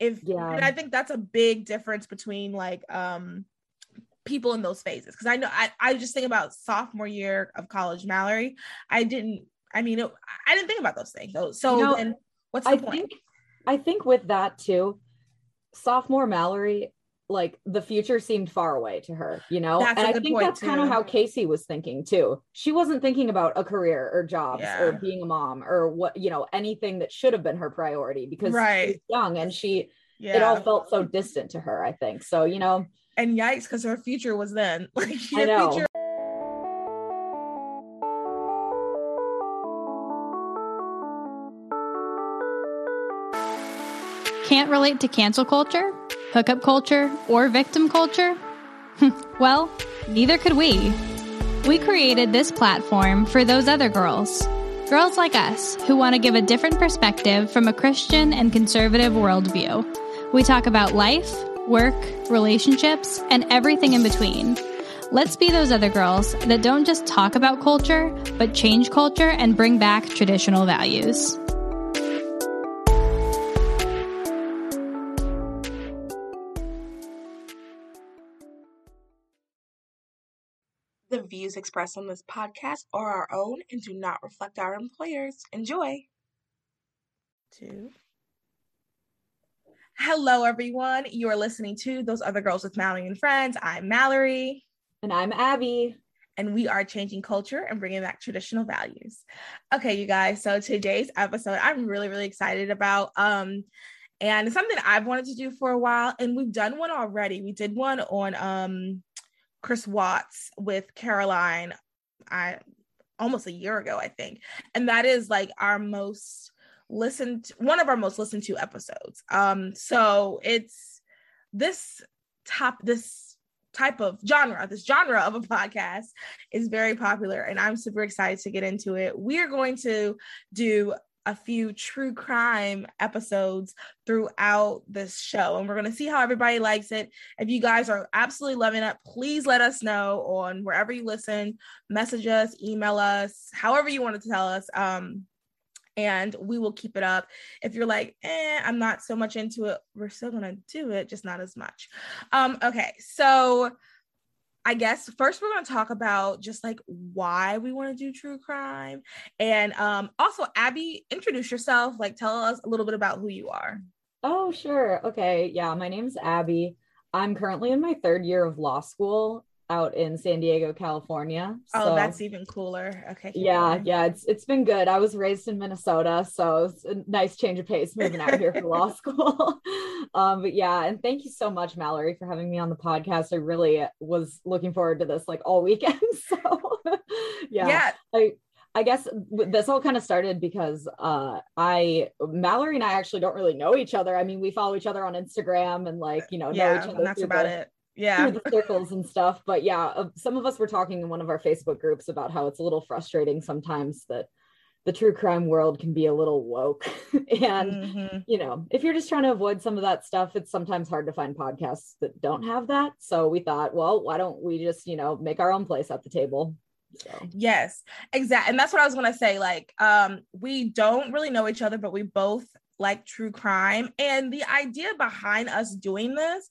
if Yeah. and I think that's a big difference between like um people in those phases. Because I know I, I just think about sophomore year of college Mallory I didn't I mean it, I didn't think about those things. So, so You know, then what's the I point? think I think with that too, sophomore Mallory, like the future seemed far away to her, you know? That's and I think point, that's kind of how Casey was thinking too. She wasn't thinking about a career or jobs Yeah. or being a mom or what, you know, anything that should have been her priority because Right. she was young and she yeah it all felt so distant to her, I think. So, you know, and yikes because her future was then like I know. future Can't relate to cancel culture, hookup culture, or victim culture? well, neither could we. We created this platform for those other girls. Girls like us who want to give a different perspective from a Christian and conservative worldview. We talk about life, work, relationships, and everything in between. Let's be those other girls that don't just talk about culture, but change culture and bring back traditional values. Views expressed on this podcast are our own and do not reflect our employers. Enjoy. two hello everyone you are listening to those other girls with Mallory and friends I'm Mallory and I'm Abby. and we are changing culture and bringing back traditional values. Okay, you guys. So today's episode, I'm really, really excited about. Um, and it's something I've wanted to do for a while, and we've done one already. We did one on um Chris Watts with Caroline, I almost a year ago, I think, and that is like our most listened, one of our most listened to episodes. Um, so it's this top this type of genre, this genre of a podcast is very popular and I'm super excited to get into it. We are going to do a few true crime episodes throughout this show and we're going to see how everybody likes it. If you guys are absolutely loving it, please let us know on wherever you listen, message us, email us, however you want to tell us. Um and we will keep it up. If you're like, eh, I'm not so much into it, we're still gonna do it, just not as much. Um, okay, so I guess first we're gonna talk about just like why we want to do true crime, and um, also Abby, introduce yourself. Like, tell us a little bit about who you are. Oh, sure. Okay. Yeah, my name's Abby. I'm currently in my third year of law school out in San Diego, California. Oh, So- that's even cooler. Okay. yeah, going. yeah, it's it's been good. I was raised in Minnesota, so it's a nice change of pace moving out here for law school. um, but yeah, and thank you so much, Mallory, for having me on the podcast. I really was looking forward to this like all weekend. So yeah, yeah. I I guess this all kind of started because uh I Mallory and I actually don't really know each other. I mean, we follow each other on Instagram and like you know know Yeah, each other and that's about the- it. Yeah. the circles and stuff. But yeah, uh, some of us were talking in one of our Facebook groups about how it's a little frustrating sometimes that the true crime world can be a little woke. and, Mhm. you know, if you're just trying to avoid some of that stuff, it's sometimes hard to find podcasts that don't have that. So we thought, well, why don't we just, you know, make our own place at the table? So Yes, exactly. And that's what I was gonna say. Like, um, we don't really know each other, but we both like true crime. And the idea behind us doing this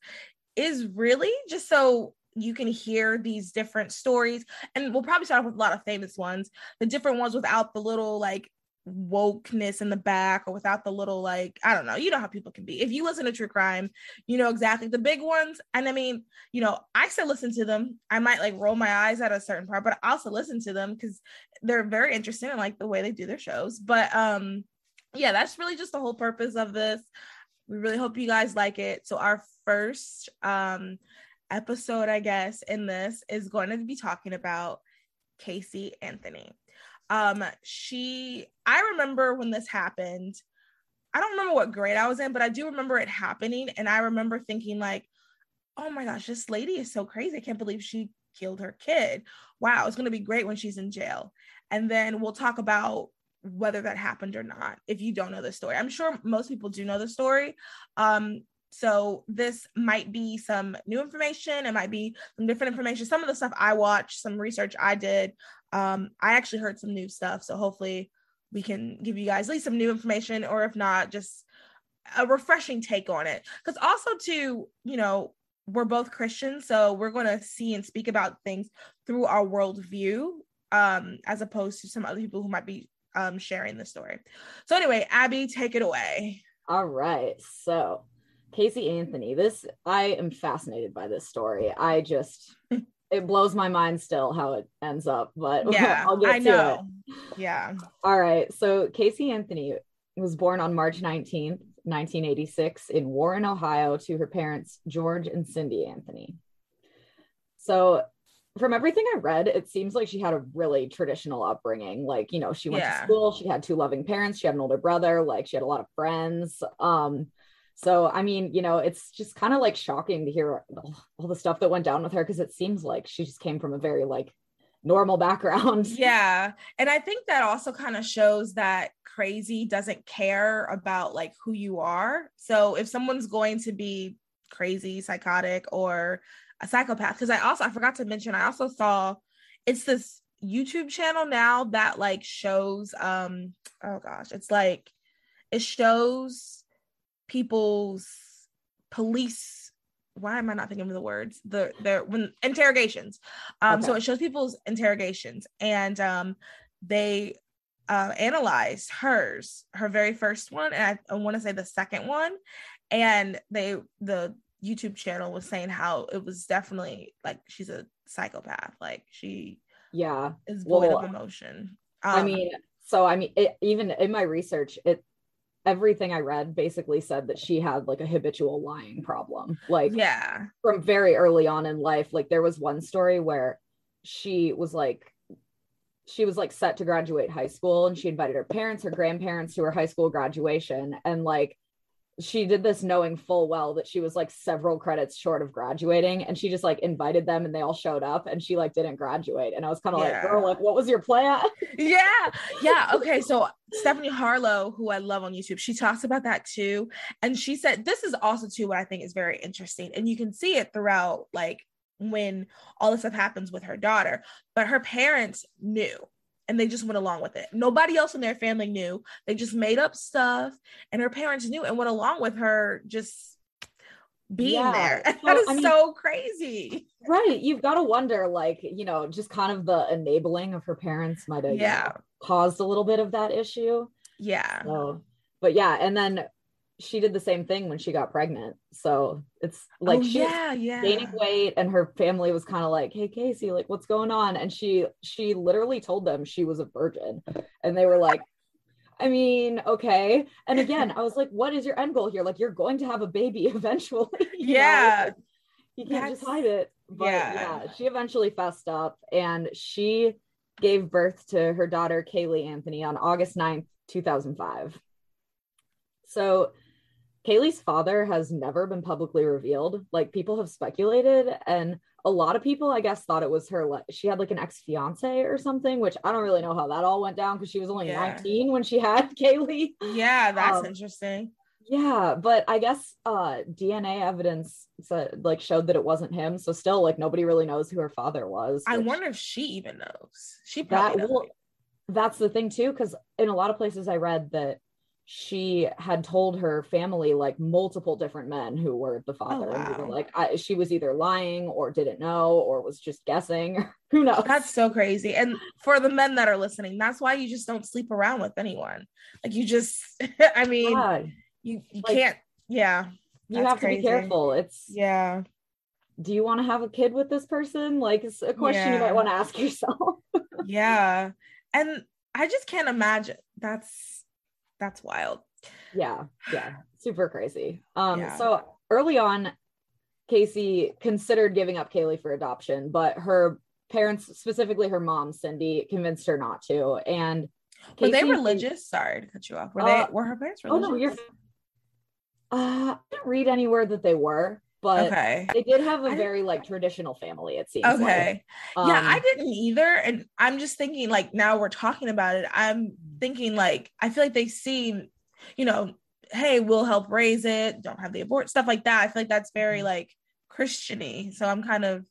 is really just so you can hear these different stories. And we'll probably start off with a lot of famous ones, the different ones without the little like wokeness in the back or without the little like I don't know you know how people can be. If you listen to true crime you know exactly the big ones. And I mean you know I still listen to them. I might like roll my eyes at a certain part but I also listen to them because they're very interesting and like the way they do their shows. But um yeah that's really just the whole purpose of this we really hope you guys like it. So our first um episode I guess in this is going to be talking about Casey Anthony. Um she i remember when this happened. I don't remember what grade i was in but i do remember it happening. And i remember thinking like oh my gosh this lady is so crazy. I can't believe she killed her kid. Wow it's going to be great when she's in jail. And then we'll talk about whether that happened or not if you don't know the story. I'm sure most people do know the story. Um so this might be some new information. It might be some different information. Some of the stuff i watched some research i did um i actually heard some new stuff. So hopefully we can give you guys at least some new information or if not just a refreshing take on it. Because also too, you know, we're both Christians, so we're going to see and speak about things through our worldview, um, as opposed to some other people who might be um, sharing the story. So anyway, Abby, take it away. All right. So Casey Anthony, this I am fascinated by this story. I just it blows my mind still how it ends up, but yeah, I'll get I to know. it. Yeah. All right. So Casey Anthony was born on March 19th, 1986 in Warren, Ohio to her parents George and Cindy Anthony. So from everything I read, it seems like she had a really traditional upbringing. Like, you know, she went Yeah. to school, she had two loving parents, she had an older brother, like she had a lot of friends. Um so I mean, you know, it's just kind of like shocking to hear all, all the stuff that went down with her because it seems like she just came from a very like normal background. Yeah. And I think that also kind of shows that crazy doesn't care about like who you are. So if someone's going to be crazy, psychotic, or a psychopath, because I also I forgot to mention, I also saw it's this YouTube channel now that like shows um oh gosh, it's like it shows people's police why am I not thinking of the words? The the when interrogations. Um, so it shows people's interrogations, and um, they uh, analyzed hers, her very first one, and I, I want to say the second one, and they the YouTube channel was saying how it was definitely like she's a psychopath, like she Yeah. is void Well, of emotion. I Um, mean, so I mean, it, even in my research, it everything I read basically said that she had like a habitual lying problem. Like yeah, from very early on in life, like there was one story where she was like she was like set to graduate high school and she invited her parents, her grandparents to her high school graduation and like she did this knowing full well that she was like several credits short of graduating and she just like invited them and they all showed up and she like didn't graduate and I was kind of Yeah. like girl like what was your plan? yeah yeah okay so stephanie harlowe who i love on youtube she talks about that too and she said this is also too what i think is very interesting and you can see it throughout like when all this stuff happens with her daughter but her parents knew and they just went along with it. Nobody else in their family knew. They just made up stuff and her parents knew and went along with her just being Yeah. there. So, that is I mean- so crazy. Right. You've got to wonder like you know just kind of the enabling of her parents might have you know, yeah. caused a little bit of that issue. Yeah. So but yeah and then she did the same thing when she got pregnant so it's like oh, she yeah yeah gaining weight and her family was kind of like hey casey like what's going on and she she literally told them she was a virgin and they were like i mean okay and again i was like what is your end goal here like you're going to have a baby eventually you know? Yeah. Like, you can't just hide it but yeah. yeah. she eventually fessed up and she gave birth to her daughter caylee anthony on august 9th 2005 so Caylee's father has never been publicly revealed. Like people have speculated, and a lot of people, I guess, thought it was her. Like she had like an ex fiance or something, which I don't really know how that all went down because she was only Yeah. 19 when she had Caylee. yeah that's Um, interesting Yeah, but I guess uh DNA evidence said, like showed that it wasn't him. So still, like nobody really knows who her father was. I wonder if she even knows. She that probably well, that's the thing too because in a lot of places i read that she had told her family like multiple different men who were the oh, father and they were wow. like I, she was either lying or didn't know or was just guessing who knows That's so crazy. And for the men that are listening, that's why you just don't sleep around with anyone. Like you just, I mean, Yeah, you, you Like, can't. Yeah. you have to crazy. be careful it's Yeah. do you want to have a kid with this person like it's a question you might want to ask yourself Yeah. And I just can't imagine. That's that's wild. yeah yeah super crazy um Yeah. so early on casey considered giving up caylee for adoption but her parents specifically her mom cindy convinced her not to and Were they religious? Sorry to cut you off. Were Uh, they were her parents oh religious? no you're uh i didn't read anywhere that they were but okay. they did have a very like traditional family it seems like. Okay. yeah, Um, I didn't either. And I'm just thinking, like, now we're talking about it. I'm thinking, like, I feel like they seem you know, hey, we'll help raise it, don't have the abort, stuff like that. I feel like that's very, Mhm. like, Christiany. So I'm kind of,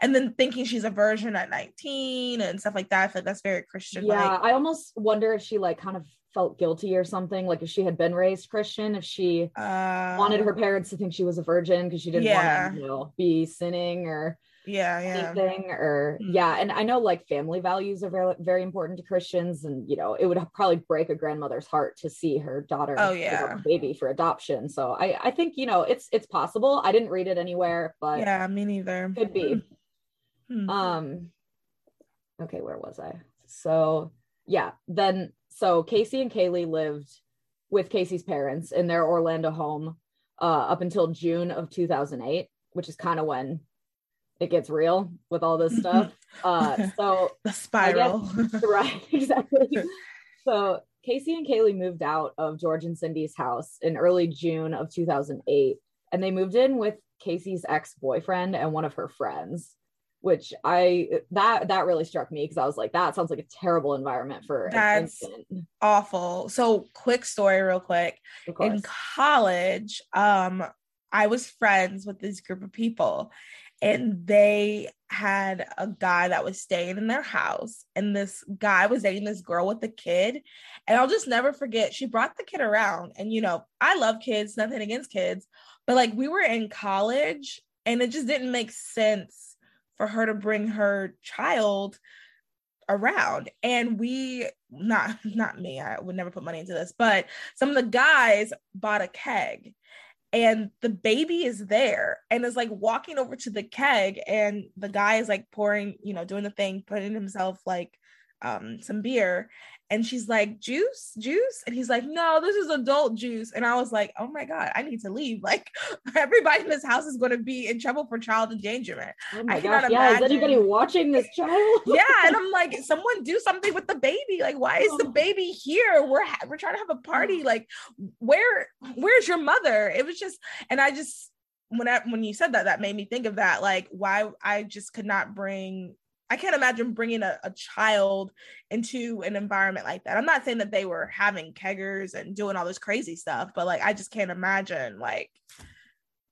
and then thinking she's a virgin at 19 and stuff like that. I feel like that's very Christian. yeah i almost wonder if she like kind of felt guilty or something, like if she had been raised Christian, if she Uh, wanted her parents to think she was a virgin because she didn't Yeah. want to you know, be sinning or Yeah, yeah. anything or Mhm. yeah and i know like family values are very very important to christians and you know it would probably break a grandmother's heart to see her daughter Oh, yeah. a baby for adoption so i i think you know it's it's possible i didn't read it anywhere but Yeah, me neither. could be Hmm. um okay where was i so yeah then so casey and caylee lived with casey's parents in their orlando home uh up until june of 2008 which is kind of when it gets real with all this stuff. Uh so the spiral. right exactly. So casey and caylee moved out of george and cindy's house in early june of 2008 and they moved in with casey's ex-boyfriend and one of her friends which i that that really struck me because i was like that sounds like a terrible environment for That's- Awful. So, quick story, real quick. in college um i was friends with this group of people and they had a guy that was staying in their house and this guy was dating this girl with a kid and i'll just never forget she brought the kid around and you know i love kids nothing against kids but like we were in college and it just didn't make sense for her to bring her child around. And we not not me i would never put money into this but some of the guys bought a keg and the baby is there and is like walking over to the keg and the guy is like pouring you know doing the thing putting himself like um some beer and she's like juice? Juice? And he's like no this is adult juice. And i was like oh my god i need to leave. Like everybody in this house is going to be in trouble for child endangerment. Oh my cannot gosh yeah is imagine. anybody watching this child yeah and i'm like someone do something with the baby. Like why is the oh. baby here? We're ha- we're trying to have a party. Oh. Like where where's your mother? It was just and i just when I, when you said that that made me think of that. Like why i just could not bring i can't imagine bringing a, a child into an environment like that. I'm not saying that they were having keggers and doing all this crazy stuff but like i just can't imagine like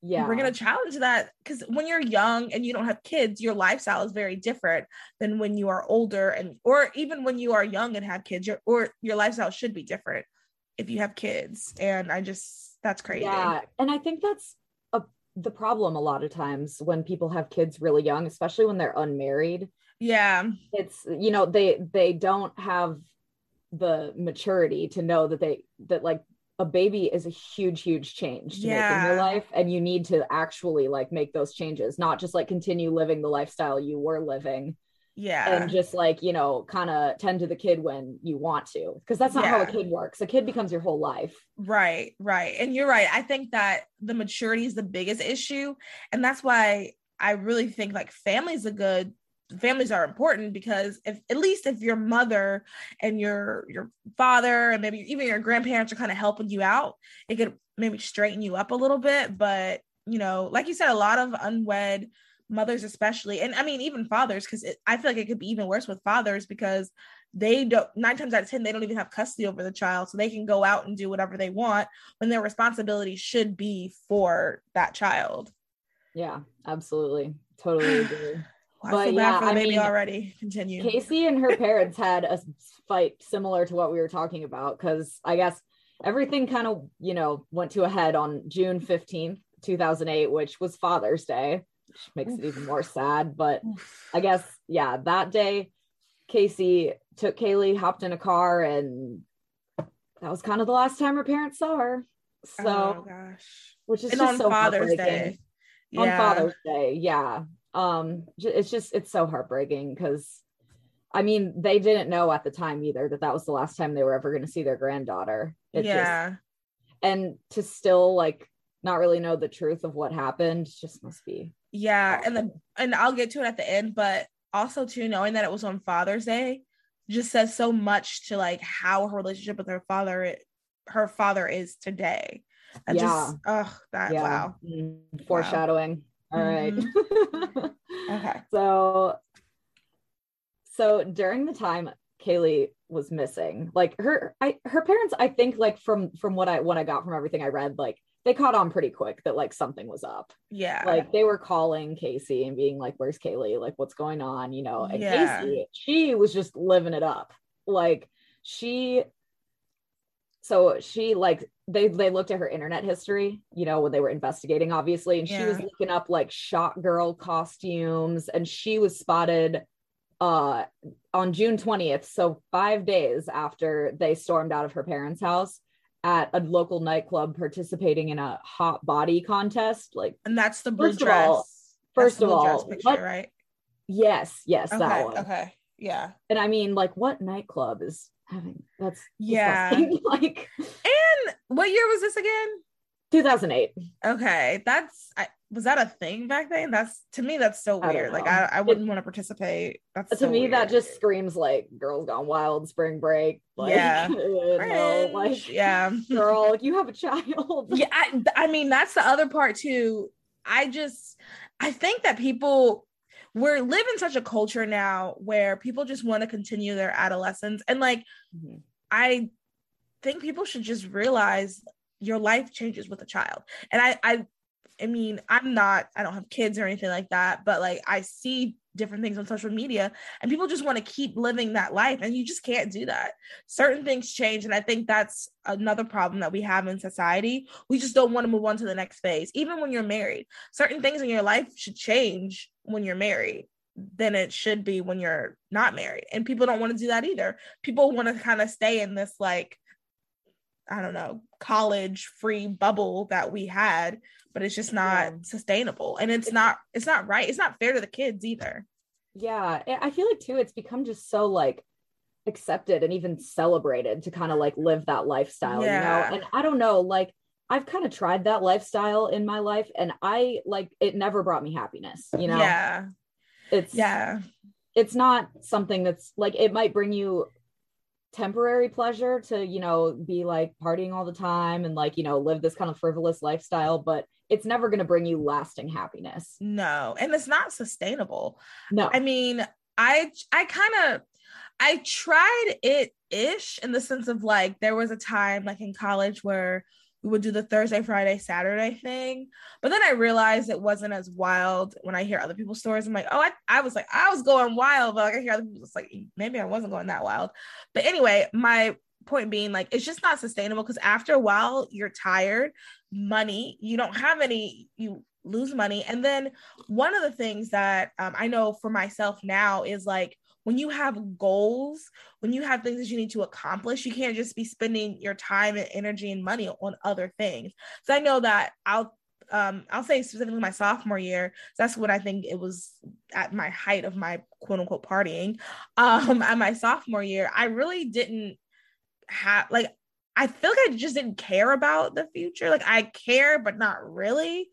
yeah. bringing a child into that. Because when you're young and you don't have kids your lifestyle is very different than when you are older and or even when you are young and have kids your or your lifestyle should be different if you have kids. And i just that's crazy. Yeah, and I think that's a the problem a lot of times when people have kids really young, especially when they're unmarried. Yeah It's you know they they don't have the maturity to know that they that like a baby is a huge huge change to make in your life and you need to actually like make those changes not just like continue living the lifestyle you were living yeah and just like you know kind of tend to the kid when you want to because that's not how a kid works a kid becomes your whole life Right, right. And you're right. I think that the maturity is the biggest issue. And that's why I really think like families a good. Families are important because if at least if your mother and your your father and maybe even your grandparents are kind of helping you out, it could maybe straighten you up a little bit. But you know, like you said, a lot of unwed mothers, especially, and I mean even fathers, because I feel like it could be even worse with fathers because they don't nine times out of ten they don't even have custody over the child. So they can go out and do whatever they want when their responsibility should be for that child. Yeah absolutely. Totally agree i But feel yeah, for the I baby mean, already? Continue. Casey and her parents had a fight similar to what we were talking about because I guess everything kind of, you know, went to a head on June 15th, 2008, which was Father's Day, which makes it even more sad. But I guess, yeah, that day, Casey took Caylee, hopped in a car, and that was kind of the last time her parents saw her. So, oh gosh. which is and just on so father's day. On father's day yeah um it's just it's so heartbreaking because i mean they didn't know at the time either that that was the last time they were ever going to see their granddaughter. It just- yeah. and to still like not really know the truth of what happened just must be yeah and the and i'll get to it at the end but also too knowing that it was on father's day just says so much to like how her relationship with her father it, her father is today. I Yeah. just oh that yeah. wow. Mm, foreshadowing All right. Mm-hmm. okay so so during the time Caylee was missing, like her I her parents, I think like from from what I what I got from everything I read, like they caught on pretty quick that like something was up. yeah Like they were calling Casey and being like, Where's Caylee? Like, what's going on? You know, and Yeah. Casey, she was just living it up. Like she so she like they they looked at her internet history, you know, when they were investigating, obviously, and she was looking up like shot girl costumes, and she was spotted uh on June 20th, so five days after they stormed out of her parents' house at a local nightclub participating in a hot body contest. Like, And that's the blue First of dress. all- first of all, picture, what- right? yes, yes, Okay. that one. Okay. Yeah. And I mean, like, what nightclub is having that's Yeah. like And what year was this again? 2008. Okay, that's I, was that a thing back then? That's to me that's so I weird. Like. I, I wouldn't want to participate. That's to so me that just screams like girls gone wild spring break like Yeah. no, like yeah. girl you have a child yeah I, I mean that's the other part too i just i think that people we're living such a culture now where people just want to continue their adolescence and like Mhm. i think people should just realize your life changes with a child and i i i mean i'm not i don't have kids or anything like that but like i see different things on social media and people just want to keep living that life and you just can't do that. Certain things change and i think that's another problem that we have in society. We just don't want to move on to the next phase even when you're married. Certain things in your life should change when you're married than it should be when you're not married and people don't want to do that either. People want to kind of stay in this like i don't know college free bubble that we had but it's just not Yeah. sustainable and it's not it's not right it's not fair to the kids either. Yeah I- feel like too it's become just so like accepted and even celebrated to kind of like live that lifestyle Yeah. you know? And i don't know like i've kind of tried that lifestyle in my life and i like it never brought me happiness you know? Yeah. It's yeah. it's not something that's like it might bring you temporary pleasure to you know be like partying all the time and like you know live this kind of frivolous lifestyle but it's never going to bring you lasting happiness. No and it's not sustainable. No. I mean, I I kind of I tried it ish in the sense of like there was a time like in college where we would do the Thursday, Friday, Saturday thing. But then I realized it wasn't as wild when I hear other people's stories. I'm like, oh, I, I was like, I was going wild, but like I hear other people, it's like maybe I wasn't going that wild. But anyway, my point being like it's just not sustainable because after a while you're tired, money, you don't have any, you lose money. And then one of the things that um, I know for myself now is like when you have goals, when you have things that you need to accomplish, you can't just be spending your time and energy and money on other things. So I know that I'll um, I'll say specifically my sophomore year. That's when I think it was at my height of my quote unquote partying. Um, at my sophomore year, I really didn't have like I feel like I just didn't care about the future. Like I care, but not really.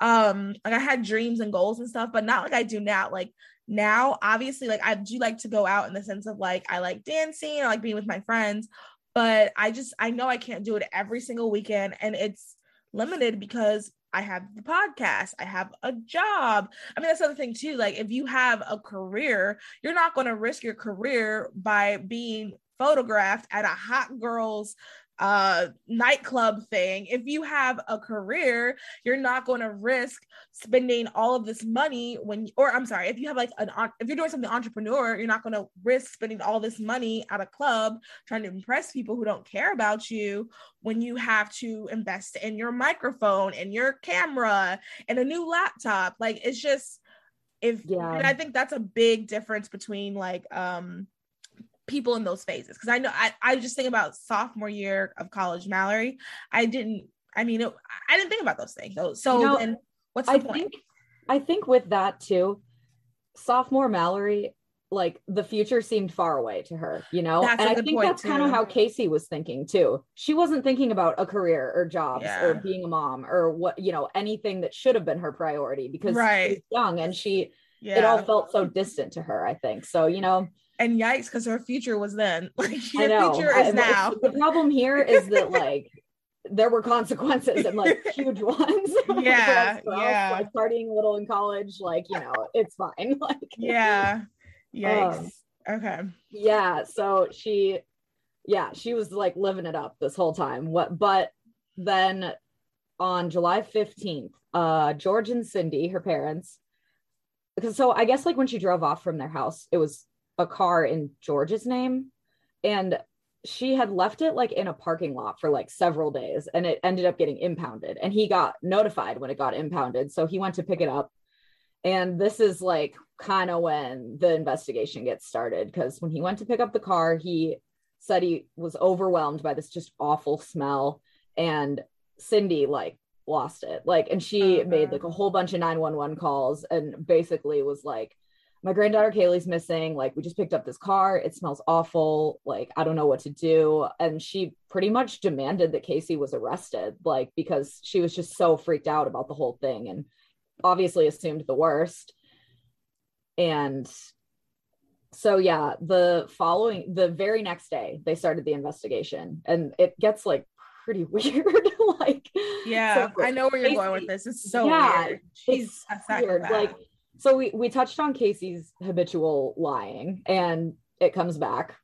Um, like I had dreams and goals and stuff, but not like I do now. Like now, obviously, like I do like to go out in the sense of like I like dancing, I like being with my friends, but I just I know I can't do it every single weekend, and it's limited because I have the podcast, I have a job. I mean, that's the other thing too. Like, if you have a career, you're not going to risk your career by being photographed at a hot girls uh nightclub thing if you have a career you're not going to risk spending all of this money when or i'm sorry if you have like an if you're doing something entrepreneur you're not going to risk spending all this money at a club trying to impress people who don't care about you when you have to invest in your microphone and your camera and a new laptop like it's just if Yeah. and i think that's a big difference between like um people in those phases. Because i know I, I just think about sophomore year of college mallory i didn't i mean it, i didn't think about those things. So, so You know, then what's the i point? think i think with that too sophomore mallory like the future seemed far away to her you know? That's and i think that's kind of how casey was thinking too. She wasn't thinking about a career or jobs Yeah. or being a mom or what you know anything that should have been her priority because Right. was young and she yeah it all felt so distant to her i think. So you know and yikes because her future was then like your future I- now The problem here is that like there were consequences and like huge ones. Yeah, girls, yeah. Like partying a little in college, like you know, it's fine. Like yeah yikes Um, okay yeah. So she, yeah, she was like living it up this whole time. What? But then on July fifteenth, uh, George and Cindy, her parents, because so I guess like when she drove off from their house, it was a car in George's name, and she had left it like in a parking lot for like several days and it ended up getting impounded. And he got notified when it got impounded so he went to pick it up. And this is like kind of when the investigation gets started because when he went to pick up the car he said he was overwhelmed by this just awful smell and cindy like lost it. Like and she Oh, made like a whole bunch of 911 calls and basically was like my granddaughter Caylee's missing. Like, we just picked up this car. It smells awful. Like, I don't know what to do. And she pretty much demanded that Casey was arrested, like, because she was just so freaked out about the whole thing and obviously assumed the worst. And so, yeah, the following, the very next day, they started the investigation and it gets like pretty weird. like, Yeah, so I know where you're going with this. It's so Yeah, weird. She's weird. Like, so we we touched on Casey's habitual lying, and it comes back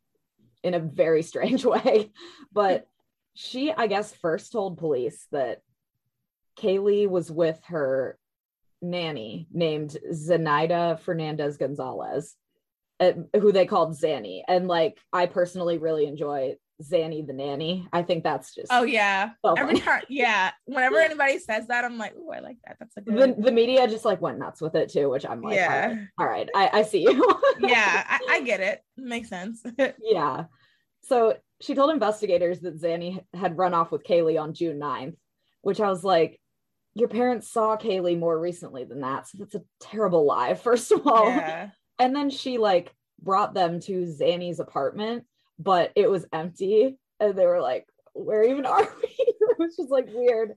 in a very strange way. But she, I guess, first told police that Caylee was with her nanny named Zenaida Fernandez Gonzalez, uh, who they called Zanny. And like, I personally really enjoy Zanny the nanny. I think that's just oh yeah. Every time, yeah. Whenever anybody says that, I'm like, oh, I like that. That's a the, good. the the, media just like went nuts with it too, which I'm like, yeah, right, all right, I, I see you. yeah. I, I get it. Makes sense. yeah. So she told investigators that Zanny had run off with Caylee on June 9th, which I was like, your parents saw Caylee more recently than that. So that's a terrible lie, first of all. yeah. And then she like brought them to Zanny's apartment, but it was empty. And they were like, where even are we? it was just like weird.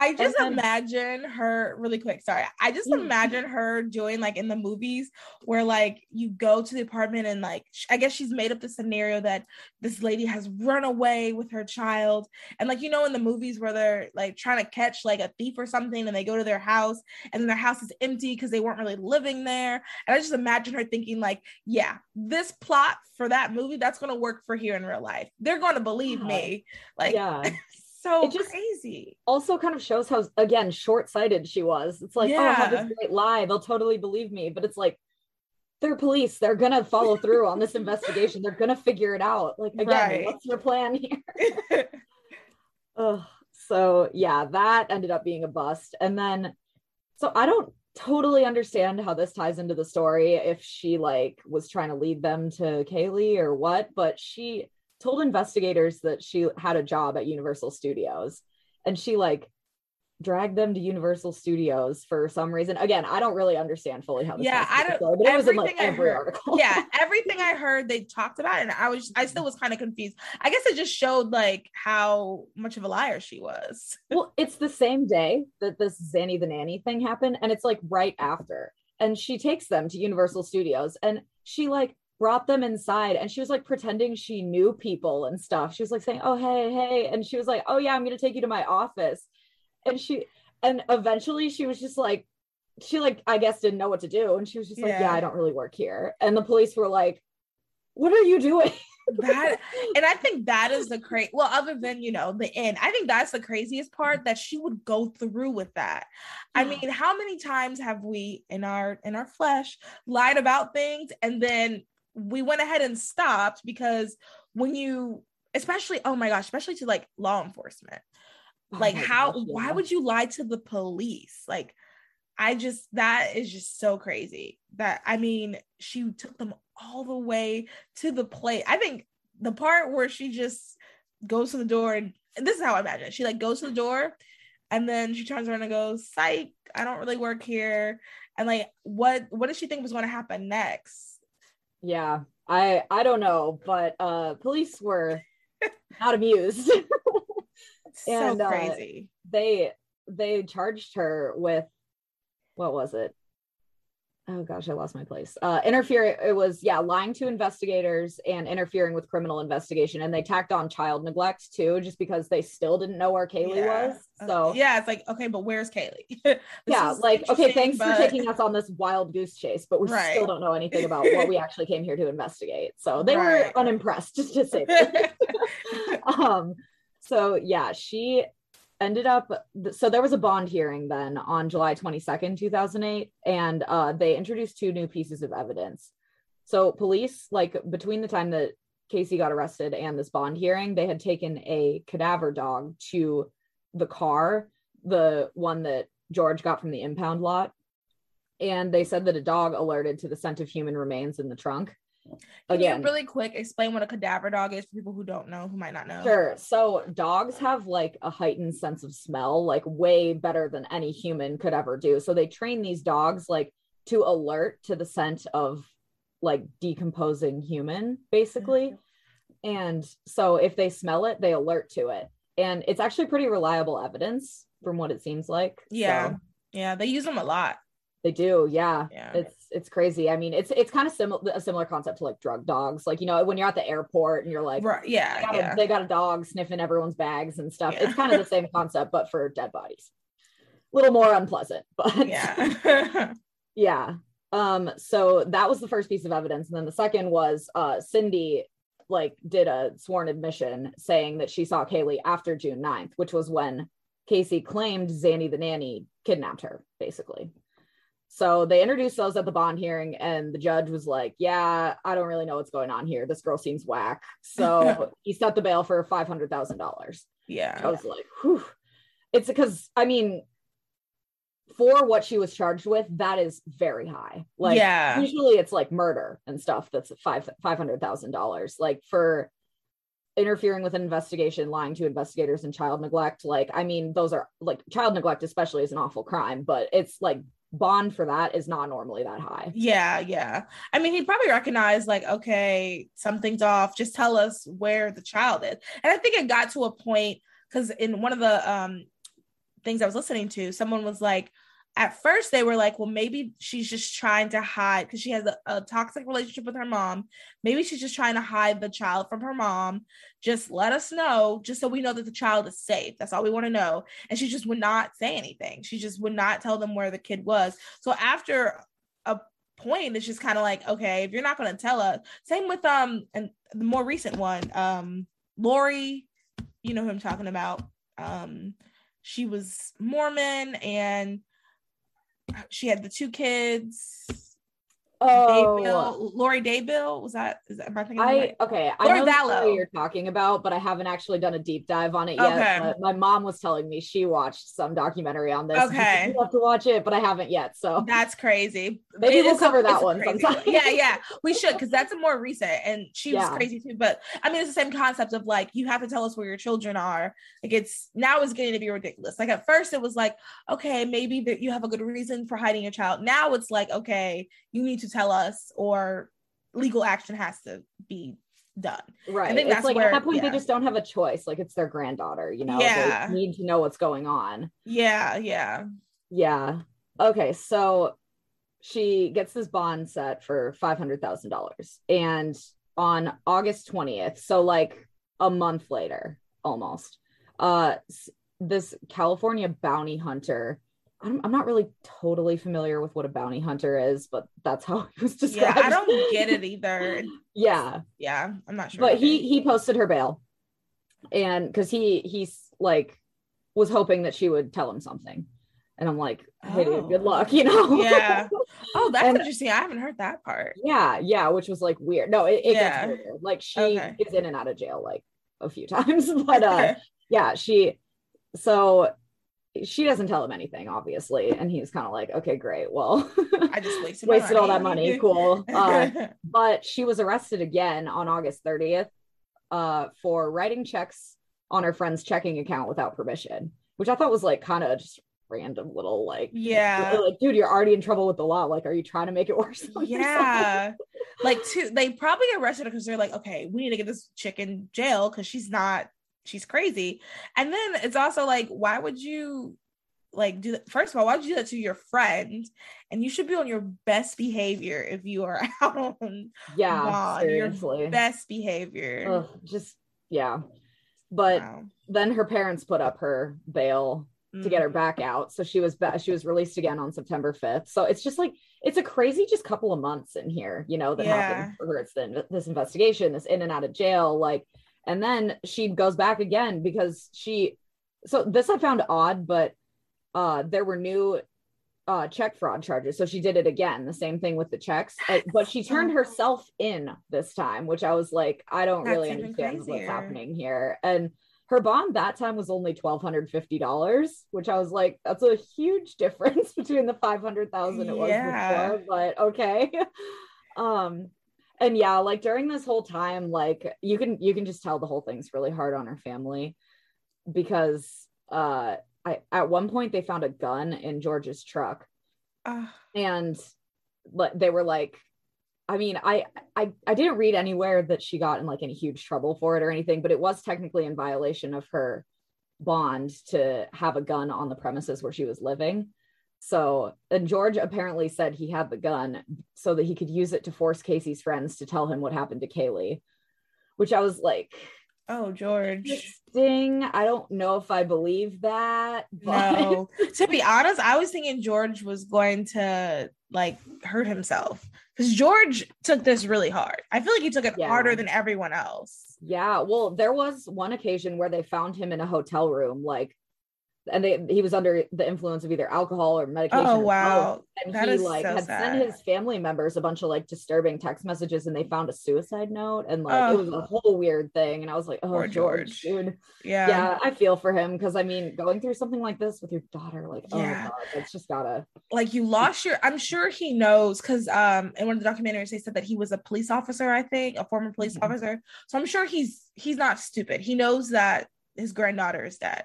I just then- imagine her really quick. Sorry. I just Yeah. imagine her doing like in the movies where like you go to the apartment and like sh- I guess she's made up the scenario that this lady has run away with her child. And like you know in the movies where they're like trying to catch like a thief or something and they go to their house and then their house is empty because they weren't really living there. And I just imagine her thinking like, yeah, this plot for that movie that's going to work for here in real life. They're going to believe Yeah. me. Like yeah. so It just- crazy. Also, kind of shows how, again, short sighted she was. It's like, oh, I have Yeah. this great lie. They'll totally believe me. But it's like, they're police. They're to follow through on this investigation. They're to figure it out. Like, again, Right. what's your plan here? Ugh. So, yeah, that ended up being a bust. And then, so I don't totally understand how this ties into the story if she like was trying to lead them to Caylee or what, but she told investigators that she had a job at Universal Studios and she like dragged them to Universal Studios for some reason. Again, I don't really understand fully how this Yeah, I don't- but it was in like every article. yeah, everything I heard they talked about, and I was I still was kind of confused. I guess it just showed like how much of a liar she was. well, it's the same day that this Zanny the nanny thing happened, and it's like right after. And she takes them to Universal Studios, and she like brought them inside, and she was like pretending she knew people and stuff. She was like saying, "Oh hey hey," and she was like, "Oh yeah, I'm gonna take you to my office," and she and eventually she was just like. She like I guess didn't know what to do, and she was just like, Yeah. "Yeah, I don't really work here." And the police were like, "What are you doing?" That and I think that is the crazy. Well, other than you know the end, I think that's the craziest part that she would go through with that. I mean, how many times have we in our in our flesh lied about things and then we went ahead and stopped because when you especially oh my gosh, especially to like law enforcement. like Oh how gosh, why yeah. would you lie to the police like i just that is just so crazy that i mean she took them all the way to the plate i think the part where she just goes to the door and, and this is how i imagine it. she like goes to the door and then she turns around and goes psych i don't really work here and like what what did she think was going to happen next Yeah, I I don't know, but uh police were not amused. so And, uh, crazy they they charged her with what was it? Oh gosh, I lost my place. Uh interfering it was yeah, lying to investigators and interfering with criminal investigation and they tacked on child neglect too just because they still didn't know where Caylee Yeah. was. Uh, So yeah it's like okay but where's caylee yeah, like okay, thanks but- for taking us on this wild goose chase, but we Right. still don't know anything about what we actually came here to investigate. So they Right. were unimpressed, just to say. um, so yeah, she ended up. So there was a bond hearing then on July twenty second, two thousand eight, and uh, they introduced two new pieces of evidence. So police, like between the time that Casey got arrested and this bond hearing, they had taken a cadaver dog to the car, the one that George got from the impound lot. And they said that a dog alerted to the scent of human remains in the trunk. Can Again, you really quick explain what a cadaver dog is for people who don't know, who might not know? Sure. So dogs have like a heightened sense of smell, like way better than any human could ever do. So they train these dogs like to alert to the scent of like decomposing human, basically. Mm-hmm. And so if they smell it, they alert to it. And it's actually pretty reliable evidence from what it seems like. Yeah. So Yeah, they use them a lot. they do. Yeah. Yeah. It's it's crazy. I mean, it's it's kind of similar a similar concept to like drug dogs. Like, you know, when you're at the airport and you're like, Right. they Yeah. a, they got a dog sniffing everyone's bags and stuff. Yeah. It's kind of the same concept, but for dead bodies. A little more unpleasant, but Yeah. yeah. Um, so that was the first piece of evidence. And then the second was uh Cindy like did a sworn admission saying that she saw Caylee after June 9th, which was when Casey claimed Zanny the nanny kidnapped her, basically. So they introduced those at the bond hearing, and the judge was like, Yeah, I don't really know what's going on here. This girl seems whack. So he set the bail for five hundred thousand dollars. Yeah. I was like, whew. It's because I mean, for what she was charged with, that is very high. Like Yeah. usually it's like murder and stuff that's five five hundred thousand dollars. Like for interfering with an investigation, lying to investigators and child neglect. Like, I mean, those are like child neglect, especially is an awful crime, but it's like bond for that is not normally that high. Yeah, yeah. I mean, he probably recognized, like, okay, something's off. Just tell us where the child is. And I think it got to a point because in one of the um things I was listening to, someone was like, at first they were like, well, maybe she's just trying to hide because she has a, a toxic relationship with her mom. Maybe she's just trying to hide the child from her mom. Just let us know, just so we know that the child is safe. That's all we want to know. And she just would not say anything. She just would not tell them where the kid was. So after a point, it's just kind of like, okay, if you're not going to tell us, same with um and the more recent one, um Lori, you know who I'm talking about. Um, she was Mormon and she had the two kids. Oh, Daybell, Lori Daybell was that? Is that am I thinking I okay. I know Vallow. you're talking about, but I haven't actually done a deep dive on it yet. Okay. But my mom was telling me she watched some documentary on this. Okay. you have to watch it, but I haven't yet. So That's crazy. Maybe It we'll is a- cover that one crazy sometime. Yeah, yeah, we should because that's a more recent, and she was Yeah. crazy too. But I mean, it's the same concept of like you have to tell us where your children are. Like it's now it's getting to be ridiculous. Like at first it was like okay, maybe that you have a good reason for hiding your child. Now it's like okay, you need to tell us, or legal action has to be done. right. I think it's that's like where- at that point yeah. they just don't have a choice. Like it's their granddaughter, you know. Yeah. They need to know what's going on. Yeah, yeah, Yeah. Okay. So she gets this bond set for $500,000. And on August 20th, so like a month later, almost, uh, this California bounty hunter. I'm, I'm not really totally familiar with what a bounty hunter is, but that's how it was described. yeah. I don't get it either. yeah Yeah, I'm not sure. but he he posted her bail and because he he's like was hoping that she would tell him something and i'm like hey dude, good Oh. luck you know Yeah. Oh, that's And- interesting. I haven't heard that part. yeah yeah which was like weird no it, it Yeah. gets weird like she Okay. is in and out of jail like a few times but uh yeah she so she doesn't tell him anything obviously and he's kind of like okay great well I just wasted wasted all that money cool uh but she was arrested again on August 30th uh, for writing checks on her friend's checking account without permission, which I thought was like kind of just random little like, yeah. like, dude, you're already in trouble with the law. Like, are you trying to make it worse? Yeah. like two they probably arrested her because they're like, okay, we need to get this chick in jail because she's not she's crazy. And then it's also like, why would you like do that? First of all, why would you do that to your friend? And you should be on your best behavior if you are out on yeah, bond. Your best behavior. Ugh, just yeah. But Wow. then her parents put up her bail to get her mm. back out. So she was ba- she was released again on September 5th. So it's just like it's a crazy just couple of months in here, you know, that Yeah. happened for her. It's the, this investigation, this in and out of jail, like, and then she goes back again because she. So this I found odd, but uh there were new uh, check fraud charges. So she did it again, the same thing with the checks, uh, but she turned herself in this time, which I was like, I don't That's really understand what's happening here. And her bond that time was only twelve hundred fifty dollars, which I was like, that's a huge difference between the five hundred thousand it was before. But okay, um, and yeah, like during this whole time, like you can you can just tell the whole thing's really hard on her family because uh I, at one point they found a gun in George's truck. Ah, and but they were like I mean I, I I didn't read anywhere that she got in like any huge trouble for it or anything but it was technically in violation of her bond to have a gun on the premises where she was living so and George apparently said he had the gun so that he could use it to force Casey's friends to tell him what happened to Caylee which I was like oh, George. interesting. I don't know if I believe that. But No, to be honest, I was thinking George was going to like hurt himself because George took this really hard. I feel like he took it Yeah. harder than everyone else. yeah, well, there was one occasion where they found him in a hotel room, like, and they he was under the influence of either alcohol or medication. Oh or both, wow, And That he like so had sad. sent his family members a bunch of like disturbing text messages, and they found a suicide note, and like it was a Oh. whole weird thing. And I was like, oh, George, George. dude. yeah. Yeah. I feel for him because I mean, going through something like this with your daughter, like, oh Yeah. god, that's just gotta. like you lost your. I'm sure he knows because um in one of the documentaries they said that he was a police officer. I think a former police Mhm. officer. So I'm sure he's he's not stupid. He knows that his granddaughter is dead.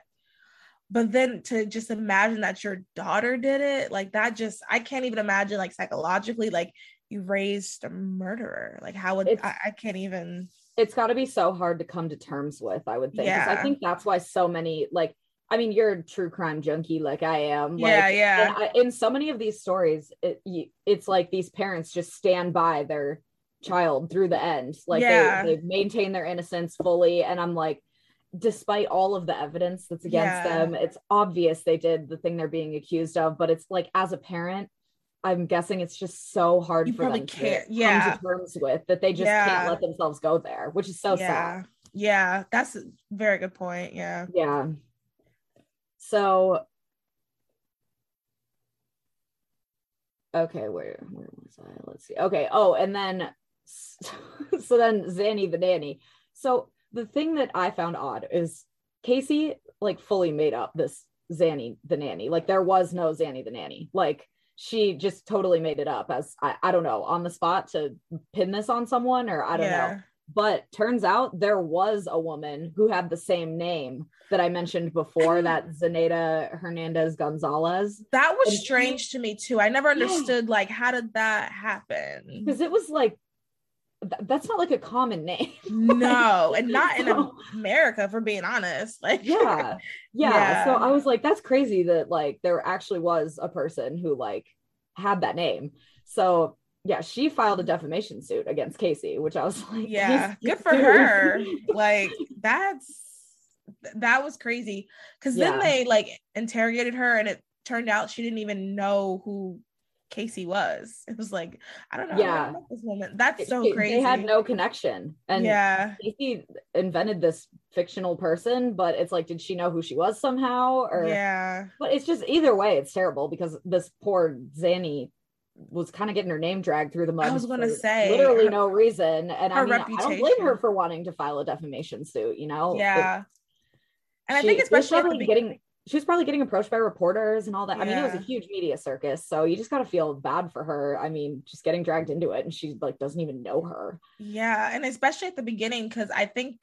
But then to just imagine that your daughter did it, like that just I can't even imagine like psychologically, like you raised a murderer. Like how would I, I can't even it's got to be so hard to come to terms with i would think 'cause i think that's why so many like i mean you're a true crime junkie like i am like, yeah, yeah. I, in so many of these stories it, you, it's like these parents just stand by their child through the end like Yeah. they, they maintain their innocence fully and i'm like despite all of the evidence that's against Yeah. them it's obvious they did the thing they're being accused of but it's like as a parent i'm guessing it's just so hard You for them to can't- come yeah. to terms with that they just Yeah. can't let themselves go there which is so sad yeah. Yeah, that's a very good point. Yeah. yeah. So okay, where where was I? Let's see. Okay. Oh, and then so then Zanny the nanny. So the thing that I found odd is Casey like fully made up this Zanny the nanny. Like there was no Zanny the nanny. Like she just totally made it up as I, I don't know on the spot to pin this on someone or I don't know but turns out there was a woman who had the same name that I mentioned before, that Zaneta Hernandez Gonzalez. That was And she- strange to me too. I never understood like how did that happen? Because it was like, th- that's not like a common name. No, and not in So- America, for being honest. Like, yeah. yeah. Yeah. So I was like, that's crazy that like there actually was a person who like had that name. So yeah, she filed a defamation suit against Casey, which I was like, yeah, good for dude. her. Like, that's that was crazy. Because then they like interrogated her, and it turned out she didn't even know who Casey was. It was like, I don't know. Yeah. I don't know this woman. That's so They- crazy. They had no connection. And yeah, Casey invented this fictional person, but it's like, did she know who she was somehow? Or yeah, but it's just either way, it's terrible because this poor Zanny was kind of getting her name dragged through the mud. I was gonna say, literally her- no reason. And I mean, I don't blame her for wanting to file a defamation suit, you know? It- yeah. And I think especially at the probably be- getting she was probably getting approached by reporters and all that. I mean, it was a huge media circus, so you just gotta feel bad for her. I mean, just getting dragged into it, and she like doesn't even know her. Yeah, and especially at the beginning, because I think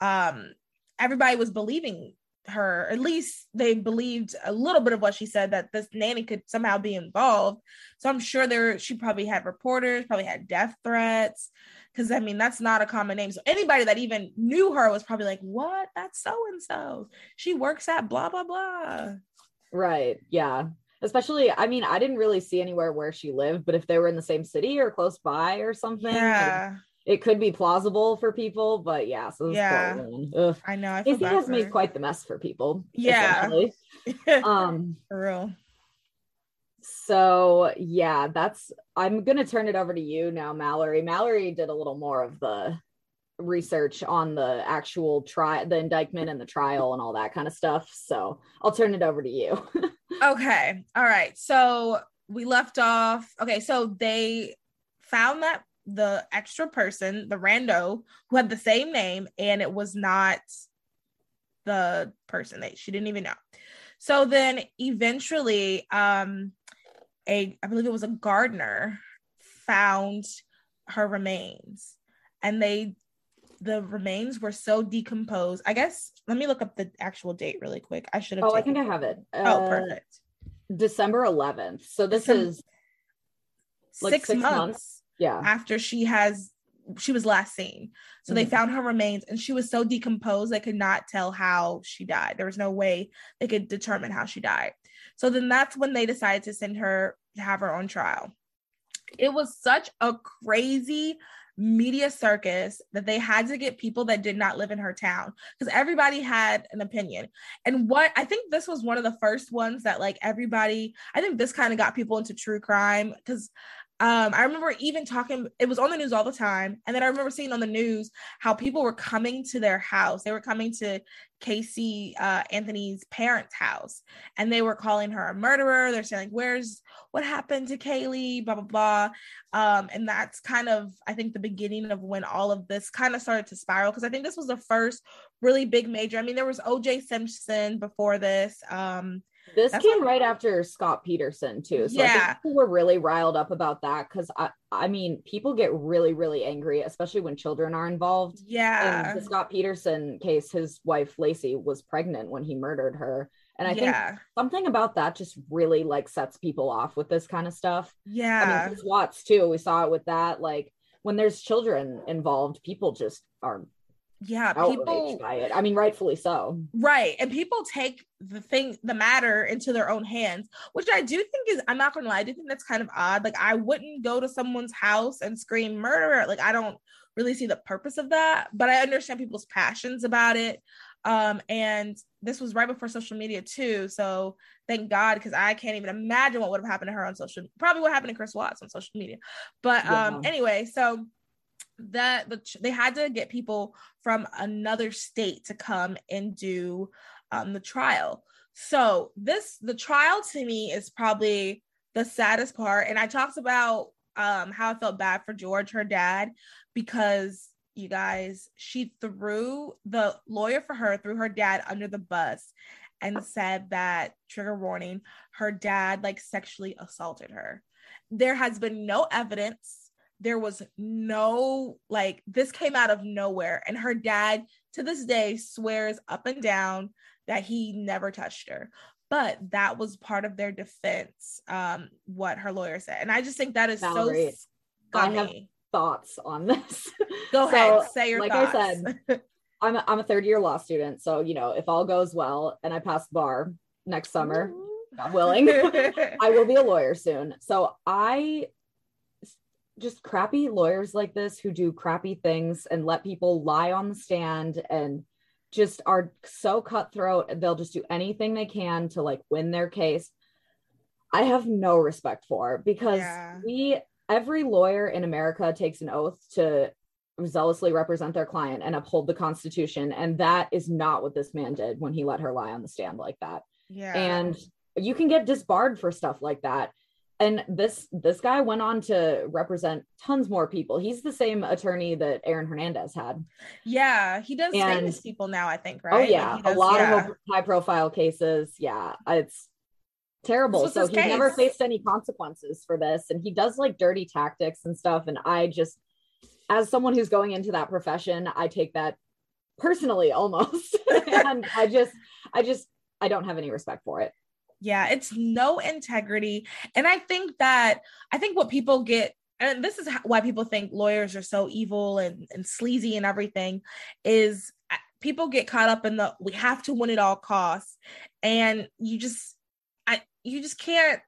um everybody was believing her. At least they believed a little bit of what she said that this nanny could somehow be involved. So I'm sure there she probably had reporters, probably had death threats. Because I mean, that's not a common name. So anybody that even knew her was probably like, "What? That's so and so. She works at blah blah blah." Right. Yeah. Especially, I mean, I didn't really see anywhere where she lived, but if they were in the same city or close by or something, Yeah, it could be plausible for people. But yeah, so Yeah. poor woman. Ugh. I know. I Casey has made quite the mess for people. Yeah. Um. for real. So yeah, that's. I'm gonna turn it over to you now, Mallory. Mallory did a little more of the research on the actual trial, the indictment and the trial and all that kind of stuff. So I'll turn it over to you. okay. All right. So we left off. Okay. So they found that the extra person, the rando, who had the same name, and it was not the person that she didn't even know. So then eventually, um, a I believe it was a gardener found her remains, and they the remains were so decomposed. I guess let me look up the actual date really quick. I should have. Oh, I think I have it. Uh, oh, perfect. December 11th. So this December, is like six, six months, months. Yeah. After she has she was last seen. So mm-hmm. they found her remains and she was so decomposed they could not tell how she died. There was no way they could determine how she died. So then that's when they decided to send her to have her on trial. It was such a crazy media circus that they had to get people that did not live in her town because everybody had an opinion. And what I think this was one of the first ones that like everybody, I think this kind of got people into true crime because um, I remember even talking, it was on the news all the time. And then I remember seeing on the news how people were coming to their house. They were coming to Casey uh, Anthony's parents' house and they were calling her a murderer. They're saying, Where's what happened to Caylee? Blah, blah, blah. Um, and that's kind of, I think, the beginning of when all of this kind of started to spiral because I think this was the first really big major. I mean, there was OJ Simpson before this. Um, this That's came right after Scott Peterson too. So yeah. people were really riled up about that because I I mean people get really, really angry, especially when children are involved. Yeah. In the Scott Peterson case, his wife Laci was pregnant when he murdered her. And I yeah. think something about that just really like sets people off with this kind of stuff. Yeah. I mean, Watts too. We saw it with that. Like when there's children involved, people just are yeah people by it i mean rightfully so right and people take the thing the matter into their own hands which i do think is i'm not gonna lie i do think that's kind of odd like i wouldn't go to someone's house and scream murderer like i don't really see the purpose of that but i understand people's passions about it um and this was right before social media too so thank god because i can't even imagine what would have happened to her on social probably what happened to chris watts on social media but um yeah. anyway so that the, they had to get people from another state to come and do um, the trial. So this the trial to me is probably the saddest part. And I talked about um, how I felt bad for George, her dad, because you guys, she threw the lawyer for her threw her dad under the bus and said that trigger warning, her dad like sexually assaulted her. There has been no evidence there was no like this came out of nowhere. And her dad to this day swears up and down that he never touched her. But that was part of their defense um what her lawyer said. And i just think that is Valerie, so scummy. i have thoughts on this. Go so, ahead say your like thoughts. i said I'm a, I'm a third year law student. So you know if all goes well and i pass the bar next summer God willing i will be a lawyer soon. So i just crappy lawyers like this who do crappy things and let people lie on the stand and just are so cutthroat they'll just do anything they can to like win their case. I have no respect for because yeah. we every lawyer in america takes an oath to zealously represent their client and uphold the constitution and that is not what this man did when he let her lie on the stand like that. Yeah. And you can get disbarred for stuff like that and this this guy went on to represent tons more people. He's the same attorney that Aaron Hernandez had. Yeah, he does and, famous people now, I think, oh, right? Oh yeah, does, a lot yeah. of high profile cases. Yeah, it's terrible. So he case. never faced any consequences for this, and he does like dirty tactics and stuff. And I just, as someone who's going into that profession, I take that personally almost, and I just, I just, I don't have any respect for it. Yeah, it's no integrity. And I think that, I think what people get, and this is why people think lawyers are so evil and, and sleazy and everything, is uh, people get caught up in the we have to win at all costs. And you just, I, you just can't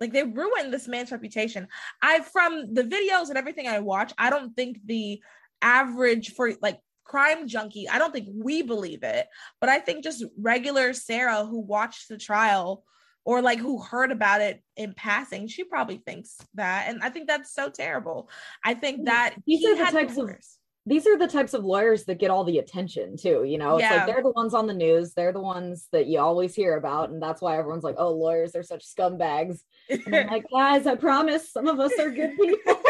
like they ruined this man's reputation. I from the videos and everything I watch, I don't think the average for like crime junkie. I don't think we believe it, but I think just regular Sarah who watched the trial or like who heard about it in passing, she probably thinks that. And I think that's so terrible. I think that these are the types of these are the types of lawyers that get all the attention too you know it's Yeah. like they're the ones on the news they're the ones that you always hear about and that's why everyone's like oh lawyers are such scumbags and i'm like guys i promise some of us are good people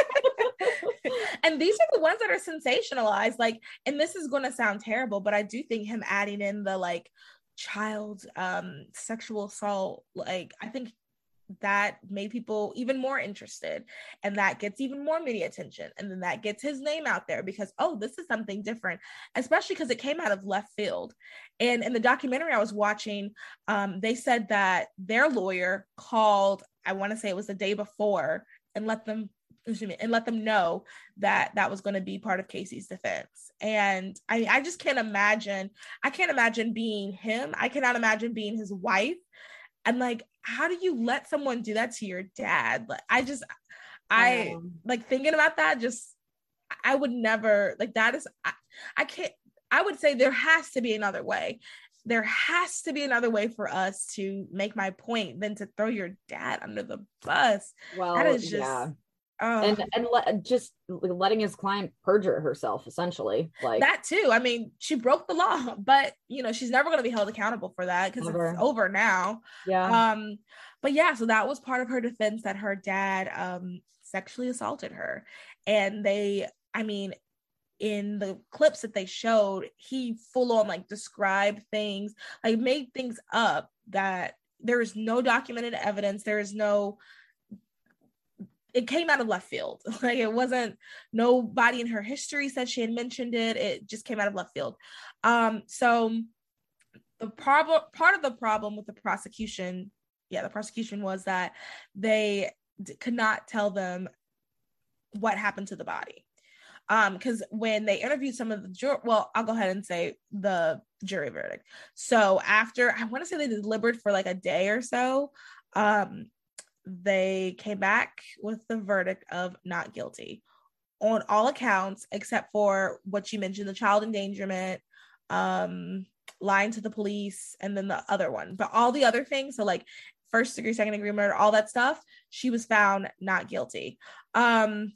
and these are the ones that are sensationalized like and this is going to sound terrible but i do think him adding in the like child um sexual assault like i think that made people even more interested and that gets even more media attention and then that gets his name out there because oh this is something different especially because it came out of left field. And in the documentary i was watching um, they said that their lawyer called i want to say it was the day before and let them excuse me, and let them know that that was going to be part of Casey's defense. And I, I just can't imagine. I can't imagine being him. I cannot imagine being his wife. And like, how do you let someone do that to your dad? Like, I just, I Um, like thinking about that. Just, I would never like that. Is I, I can't. I would say there has to be another way. There has to be another way for us to make my point than to throw your dad under the bus. well That is just yeah oh. and and let, just letting his client perjure herself essentially like that too. I mean, she broke the law, but you know, she's never going to be held accountable for that because it's over now. yeah Um, but yeah, so that was part of her defense that her dad um sexually assaulted her, and they, I mean, in the clips that they showed, he full on like described things, like made things up that there is no documented evidence. There is no it came out of left field. Like it wasn't nobody in her history said she had mentioned it. It just came out of left field. Um, so the problem part of the problem with the prosecution, yeah, the prosecution was that they d- could not tell them what happened to the body. Um, because when they interviewed some of the jur, well, I'll go ahead and say the jury verdict. So after I want to say they delivered for like a day or so, um, they came back with the verdict of not guilty on all accounts except for what you mentioned the child endangerment um lying to the police and then the other one. But all the other things so like first degree second degree murder all that stuff she was found not guilty. Um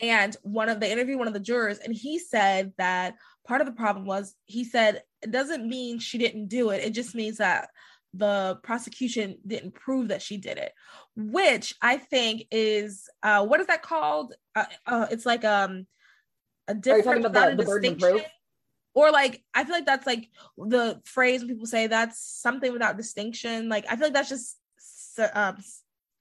and one of the interview one of the jurors and he said that part of the problem was he said it doesn't mean she didn't do it. It just means that the prosecution didn't prove that she did it which i think is uh what is that called uh, uh it's like um a Are you different talking about the, the burden of distinction. proof? or like i feel like that's like the phrase when people say that's something without distinction like i feel like that's just um,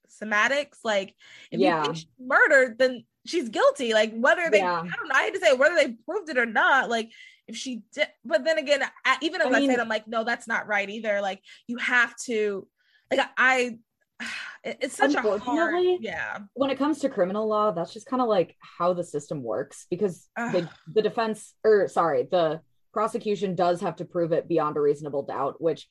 semantics like if Yeah. you think she's murdered then she's guilty like whether they Yeah. i don't know i hate to say whether they proved it or not like if she did but then again I, even as I i, mean- said i'm like no that's not right either like you have to like i it's such a hard yeah when it comes to criminal law, that's just kind of like how the system works because the, the defense or sorry, the prosecution does have to prove it beyond a reasonable doubt, which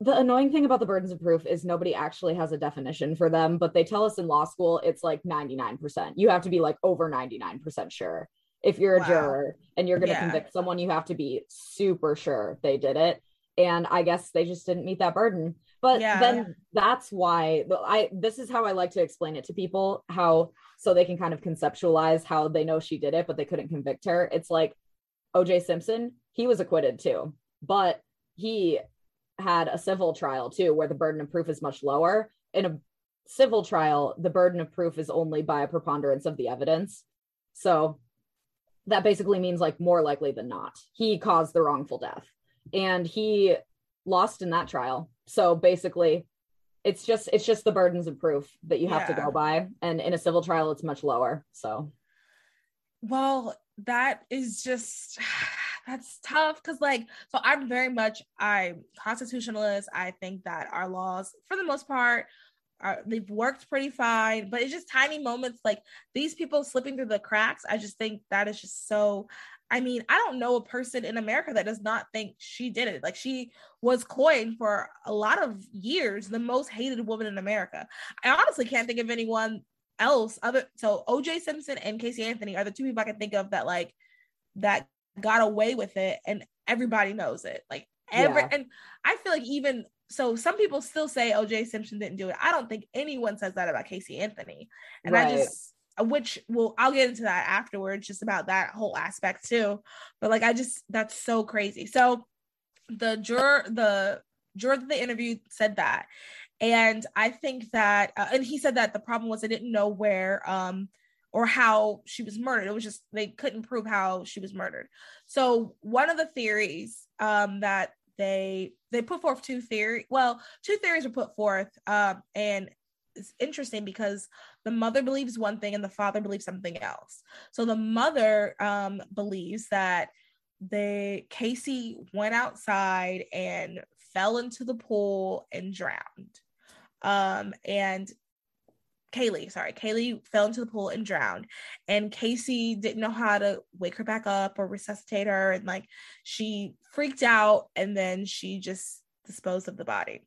the annoying thing about the burdens of proof is nobody actually has a definition for them, but they tell us in law school it's like 99%. You have to be like over 99% sure. If you're a Wow. juror and you're going to Yeah. convict someone, you have to be super sure they did it. And I guess they just didn't meet that burden. But Yeah. then that's why I this is how I like to explain it to people how so they can kind of conceptualize how they know she did it, but they couldn't convict her. It's like OJ Simpson, he was acquitted too, but he had a civil trial too, where the burden of proof is much lower. In a civil trial, the burden of proof is only by a preponderance of the evidence. So that basically means like more likely than not, he caused the wrongful death. And he lost in that trial. So basically, it's just it's just the burdens of proof that you have to go by. And in a civil trial, it's much lower. So Well, that is just that's tough because like so I'm very much I'm constitutionalist. I think that our laws, for the most part, are they've worked pretty fine, but it's just tiny moments like these people slipping through the cracks. I just think that is just so I mean, I don't know a person in America that does not think she did it. Like she was coined for a lot of years the most hated woman in America. I honestly can't think of anyone else other so OJ Simpson and Casey Anthony are the two people I can think of that like that got away with it and everybody knows it. Like every Yeah. and I feel like even so some people still say OJ Simpson didn't do it. I don't think anyone says that about Casey Anthony. And I just which will I'll get into that afterwards, just about that whole aspect too. But like I just that's so crazy. So the juror, the juror that they interviewed said that. And I think that uh, and he said that the problem was they didn't know where um or how she was murdered. It was just they couldn't prove how she was murdered. So one of the theories um that they they put forth two theory well two theories were put forth um and it's interesting because the mother believes one thing and the father believes something else. So the mother um, believes that they Casey went outside and fell into the pool and drowned. Um, and Caylee, sorry, Caylee fell into the pool and drowned. And Casey didn't know how to wake her back up or resuscitate her. And like she freaked out and then she just disposed of the body.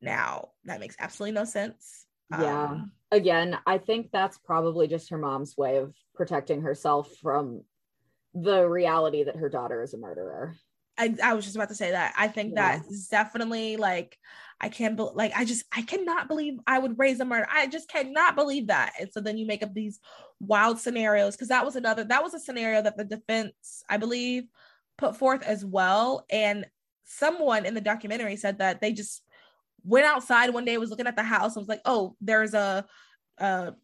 Now, that makes absolutely no sense. Yeah. Um, Again, I think that's probably just her mom's way of protecting herself from the reality that her daughter is a murderer. I, I was just about to say that. I think yeah. that's definitely like I can't be- like I just I cannot believe I would raise a murder. I just cannot believe that. And so then you make up these wild scenarios because that was another that was a scenario that the defense I believe put forth as well. And someone in the documentary said that they just went outside one day, was looking at the house, and was like, oh, there's a, a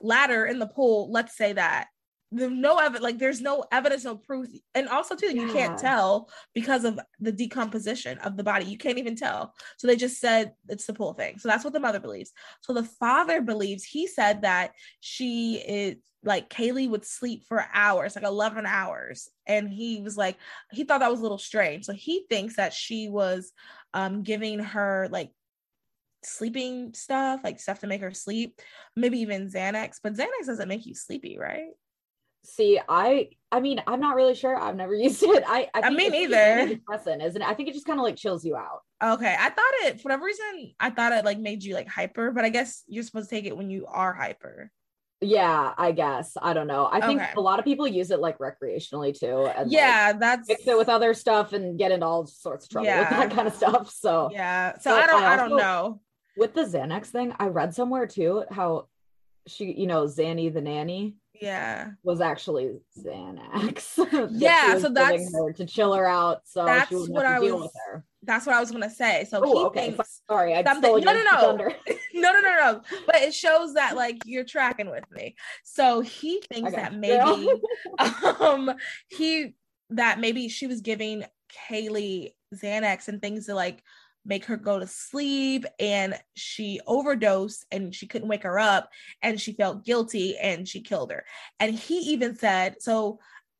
ladder in the pool. Let's say that. There's no evidence, like there's no evidence, no proof. And also, too, yeah. you can't tell because of the decomposition of the body. You can't even tell. So they just said it's the pool thing. So that's what the mother believes. So the father believes, he said that she is like caylee would sleep for hours, like 11 hours. And he was like, he thought that was a little strange. So he thinks that she was um, giving her like sleeping stuff, like stuff to make her sleep, maybe even Xanax, but Xanax doesn't make you sleepy, right? See, I I mean, I'm not really sure. I've never used it. I I, uh, I mean either. Depressant, isn't it? I think it just kind of like chills you out. Okay. I thought it for whatever reason, I thought it like made you like hyper, but I guess you're supposed to take it when you are hyper. Yeah, I guess. I don't know. I think okay. a lot of people use it like recreationally too. And yeah, like, that's mix it with other stuff and get into all sorts of trouble yeah. with that kind of stuff. So yeah. So I don't I, also, I don't know. With the Xanax thing, I read somewhere too how she, you know, Zanny the nanny yeah. was actually xanax. Yeah so that's her to chill her out so that's what i was that's what i was gonna say. So Ooh, he okay. thinks sorry I something no no no. no no no no. But it shows that like you're tracking with me. So he thinks that maybe um he that maybe she was giving caylee xanax and things to like make her go to sleep and she overdosed and she couldn't wake her up and she felt guilty and she killed her. And he even said so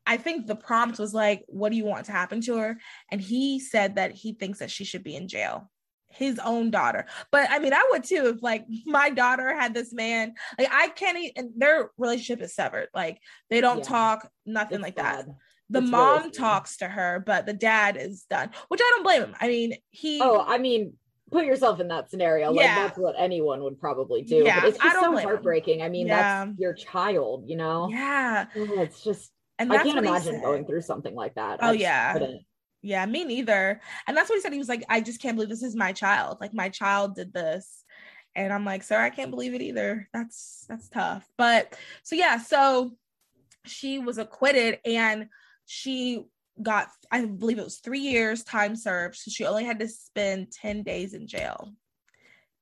i think the prompt was like what do you want to happen to her? And he said that he thinks that she should be in jail. His own daughter. But i mean i would too if like my daughter had this man. Like i can't even their relationship is severed. Like they don't yeah. talk nothing it's like bad. that the it's mom really talks to her, but the dad is done, which I don't blame him. I mean, he. Oh, I mean, put yourself in that scenario. Like yeah. that's what anyone would probably do. Yeah, but it's just so heartbreaking. Him. I mean, yeah. that's your child, you know? Yeah. Oh, it's just and I can't imagine going through something like that. Oh yeah. Couldn't. Yeah, me neither. And that's what he said. He was like, I just can't believe this is my child. Like my child did this. And I'm like, sir, I can't believe it either. That's that's tough. But so yeah, so she was acquitted and she got i believe it was three years time served so she only had to spend 10 days in jail.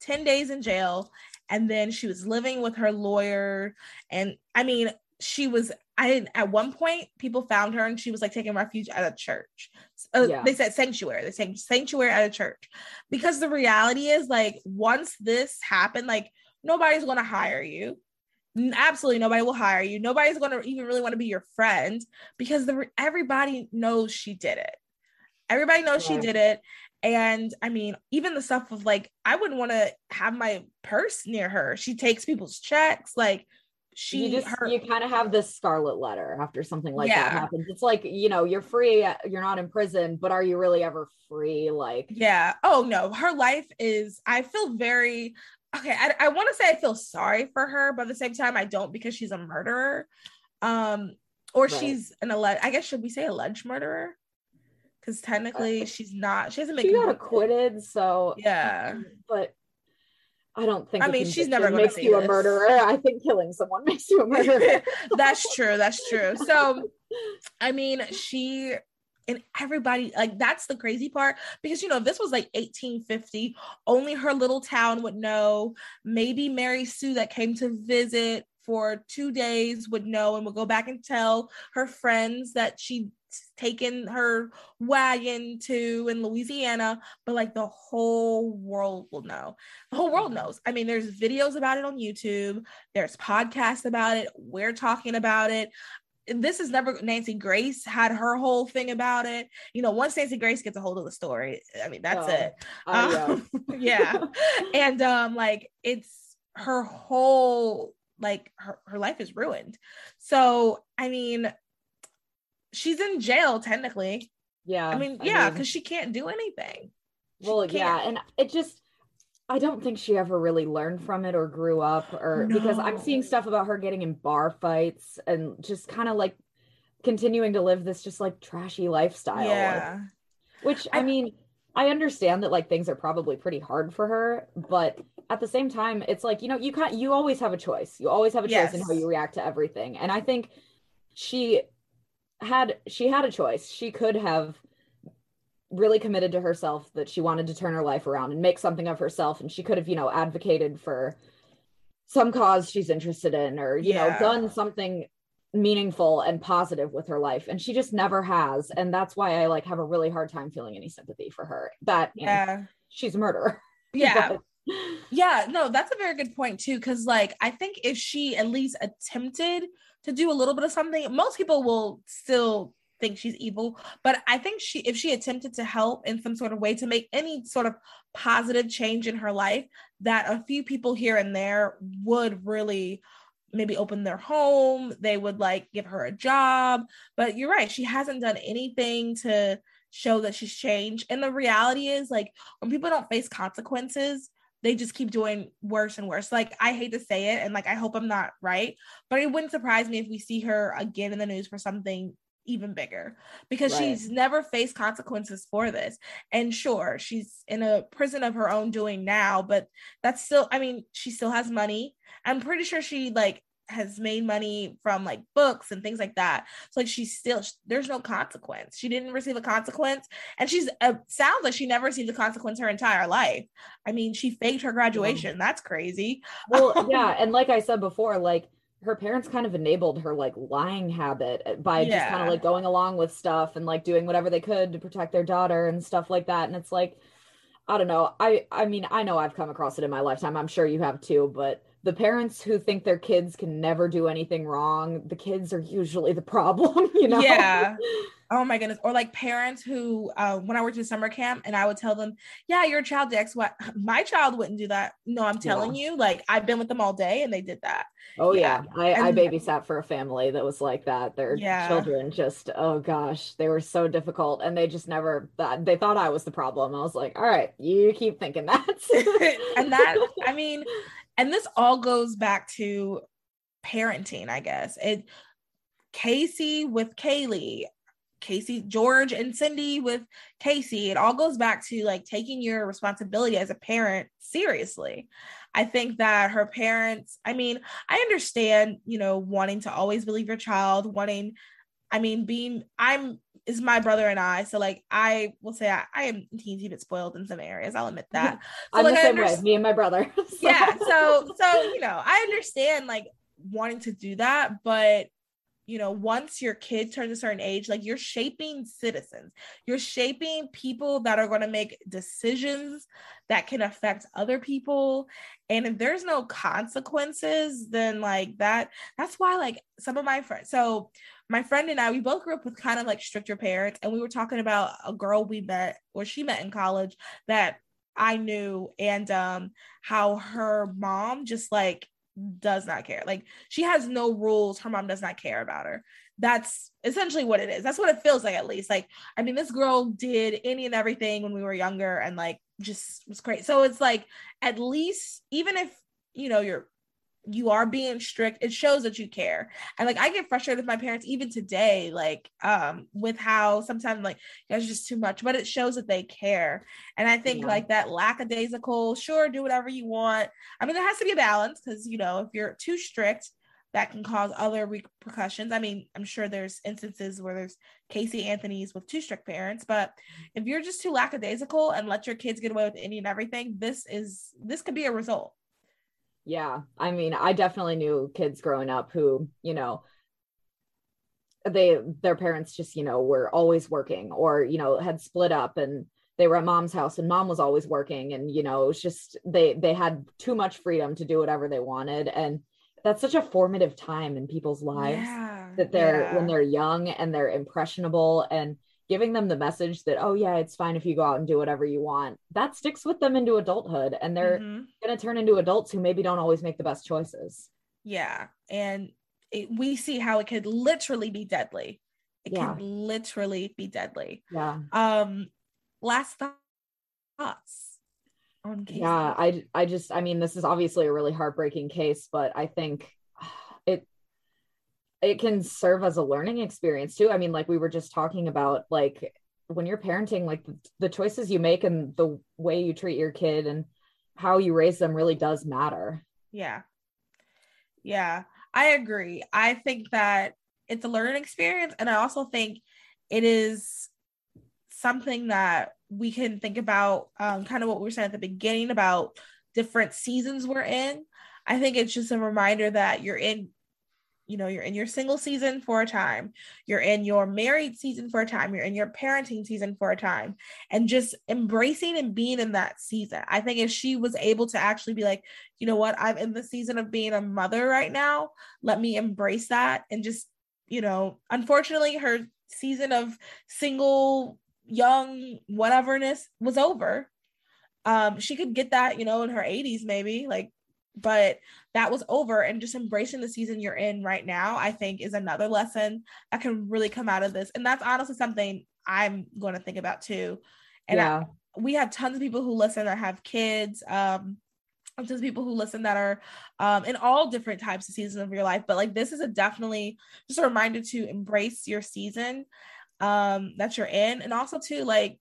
10 days in jail and then she was living with her lawyer and i mean she was i at one point people found her and she was like taking refuge at a church. Uh, yeah. they said sanctuary they said sanctuary at a church. Because the reality is like once this happened like nobody's going to hire you absolutely nobody will hire you. Nobody's going to even really want to be your friend because the everybody knows she did it. Everybody knows yeah. she did it. And I mean, even the stuff of like, I wouldn't want to have my purse near her. She takes people's checks. Like, she you just her, you kind of have this scarlet letter after something like yeah. that happens. It's like, you know, you're free, you're not in prison, but are you really ever free? Like, yeah. Oh, no. Her life is, I feel very okay, I, I want to say I feel sorry for her, but at the same time, I don't because she's a murderer. Um, or right. she's an alleged, I guess, should we say alleged murderer? Because technically, uh, she's not, she hasn't been she got acquitted. So, yeah, but I don't think. I mean, she's never gonna makes you a murderer. I think killing someone makes you a murderer. that's true. That's true. So, I mean, she and everybody like that's the crazy part because you know if this was like 1850 only her little town would know. Maybe mary sue that came to visit for two days would know and would go back and tell her friends that she'd taken her wagon to in louisiana but like the whole world will know. The whole world knows. I mean there's videos about it on youtube. There's podcasts about it. We're talking about it this is never Nancy Grace had her whole thing about it. You know, once Nancy Grace gets a hold of the story, I mean, that's Oh, it. I. Um, yeah. and um, like it's her whole like her, her life is ruined. So I mean, she's in jail technically. yeah. I mean, yeah, because she can't do anything. Well, yeah, and it just. I don't think she ever really learned from it or grew up or because I'm seeing stuff about her getting in bar fights and just kind of like continuing to live this just like trashy lifestyle. Yeah. Which I I- mean, I understand that like things are probably pretty hard for her, but at the same time, it's like, you know, you can't you always have a choice. You always have a choice in how you react to everything. And I think she had she had a choice. She could have really committed to herself that she wanted to turn her life around and make something of herself. And she could have, you know, advocated for some cause she's interested in or, you know, done something meaningful and positive with her life. And she just never has. And that's why i like have a really hard time feeling any sympathy for her that Yeah. she's a murderer. Yeah. But- Yeah, no, that's a very good point too. Cause like I think if she at least attempted to do a little bit of something, most people will still think she's evil. But I think she if she attempted to help in some sort of way to make any sort of positive change in her life, that a few people here and there would really maybe open their home, they would like give her a job. But you're right, she hasn't done anything to show that she's changed. And the reality is like when people don't face consequences, they just keep doing worse and worse. Like I hate to say it, and like I hope I'm not right, but it wouldn't surprise me if we see her again in the news for something even bigger because Right. she's never faced consequences for this. And sure, she's in a prison of her own doing now, but that's still, I mean, she still has money. I'm pretty sure she like has made money from like books and things like that. So like she's still there's no consequence. She didn't receive a consequence, and she's uh, sounds like she never received a consequence her entire life. I mean, she faked her graduation. That's crazy. well yeah and like i said before like her parents kind of enabled her like lying habit uh, by just kind of like going along with stuff and like doing whatever they could to protect their daughter and stuff like that. And it's like i don't know. I i mean i know i've come across it in my lifetime. I'm sure you have too but the parents who think their kids can never do anything wrong the kids are usually the problem you know Yeah. Oh my goodness. Or like parents who, uh, when I worked in summer camp and I would tell them, yeah, your child did X, Y. My child wouldn't do that. No, I'm telling you, like I've been with them all day and they did that. Oh Yeah. yeah, I, I And- babysat for a family that was like that. Their Yeah. children just oh gosh, they were so difficult, and they just never that they thought I was the problem. I was like, all right, you keep thinking that. and that, I mean, and this all goes back to parenting, I guess. It Casey with Caylee, Casey, George, and Cindy with Casey. It all goes back to like taking your responsibility as a parent seriously. I think that her parents, I mean, I understand, you know, wanting to always believe your child, wanting, I mean, being, I'm, is my brother and I. So, like, I will say I, I am teensy bit spoiled in some areas. I'll admit that. So, I'm like, the same way. Me and my brother. So- yeah so so you know i understand like wanting to do that but you know once your kid turns a certain age like you're shaping citizens. You're shaping people that are going to make decisions that can affect other people. And if there's no consequences then like that that's why like some of my friends so my friend and I, we both grew up with kind of like stricter parents, and we were talking about a girl we met or she met in college that I knew, and um, how her mom just like does not care. Like she has no rules. Her mom does not care about her. That's essentially what it is. That's what it feels like, at least. Like, I mean, this girl did any and everything when we were younger and like just was great. So it's like, at least, even if, you know, you're you are being strict it shows that you care and like i get frustrated with my parents even today like um with how sometimes like that's just too much but it shows that they care and i think yeah. like that lackadaisical sure do whatever you want i mean there has to be a balance because you know if you're too strict that can cause other repercussions. I mean, I'm sure there's instances where there's Casey Anthony's with two strict parents, but if you're just too lackadaisical and let your kids get away with any and everything, this is this could be a result. Yeah. I mean, I definitely knew kids growing up who, you know, they their parents just, you know, were always working or, you know, had split up and they were at mom's house and mom was always working and you know, it was just they they had too much freedom to do whatever they wanted and that's such a formative time in people's lives yeah, that they're yeah. when they're young and they're impressionable and giving them the message that oh yeah it's fine if you go out and do whatever you want that sticks with them into adulthood and they're mm-hmm. going to turn into adults who maybe don't always make the best choices yeah and it, we see how it could literally be deadly it yeah. can literally be deadly yeah um last thoughts on case. Yeah, I I just I mean this is obviously a really heartbreaking case, but I think it it can serve as a learning experience too. I mean, like we were just talking about, like when you're parenting, like the, choices you make and the way you treat your kid and how you raise them really does matter. Yeah. Yeah, I agree. I think that it's a learning experience. And I also think it is something that we can think about um, kind of what we were saying at the beginning about different seasons we're in. I think it's just a reminder that you're in, you know, you're in your single season for a time, you're in your married season for a time, you're in your parenting season for a time, and just embracing and being in that season. I think if she was able to actually be like, you know what, I'm in the season of being a mother right now, let me embrace that and just, you know, unfortunately, her season of single young whateverness was over. Um, she could get that, you know, in her 80s, maybe like, but that was over. And just embracing the season you're in right now, I think, is another lesson that can really come out of this. And that's honestly something I'm going to think about too. And yeah. I, we have tons of people who listen that have kids. Um, tons of people who listen that are um, in all different types of seasons of your life. But like this is a definitely just a reminder to embrace your season um that you're in and also too like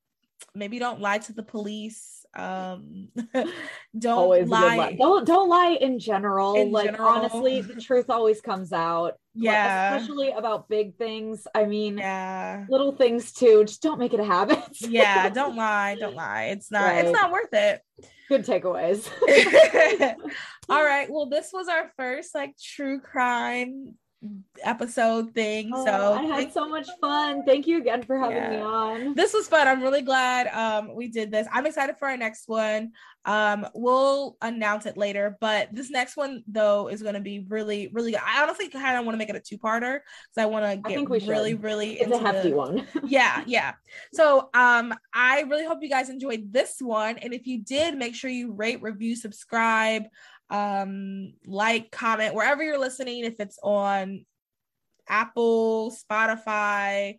maybe don't lie to the police um don't always lie. don't don't lie in general. In like general. honestly the truth always comes out. Yeah. especially about big things. I mean yeah. little things too. Just don't make it a habit. Yeah don't lie. Don't lie. It's not right. it's not worth it. Good takeaways. All right. Well this was our first like true crime episode thing. Oh, so I had so much fun. Thank you again for having yeah. me on. This was fun. I'm really glad um, we did this. I'm excited for our next one. Um, we'll announce it later, but this next one though is going to be really, really good. I honestly kind of want to make it a two-parter because I want to get really, really it's a hefty the... one. yeah, yeah. So um, I really hope you guys enjoyed this one, and if you did, make sure you rate, review, subscribe um, like, comment wherever you're listening, if it's on Apple, Spotify,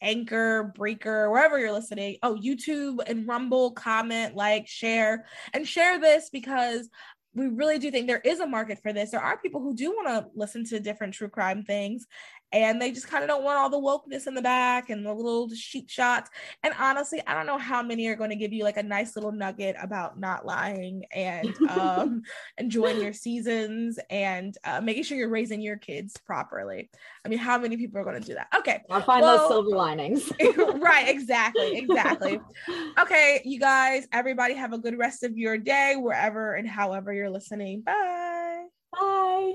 Anchor, Breaker, wherever you're listening. Oh, YouTube and Rumble, comment, like, share, and share this because we really do think there is a market for this. There are people who do want to listen to different true crime things and they just kind of don't want all the wokeness in the back and the little sheep shots. And honestly, I don't know how many are going to give you like a nice little nugget about not lying and um, enjoying your seasons and uh, making sure you're raising your kids properly. I mean, how many people are going to do that? Okay, I'll find well, those silver linings. right, exactly, exactly. okay, you guys, everybody have a good rest of your day wherever and however you're listening. Bye. Bye.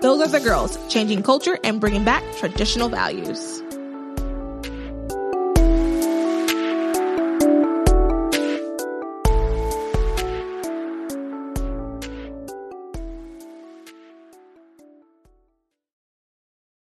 Those are the girls, changing culture and bringing back traditional values.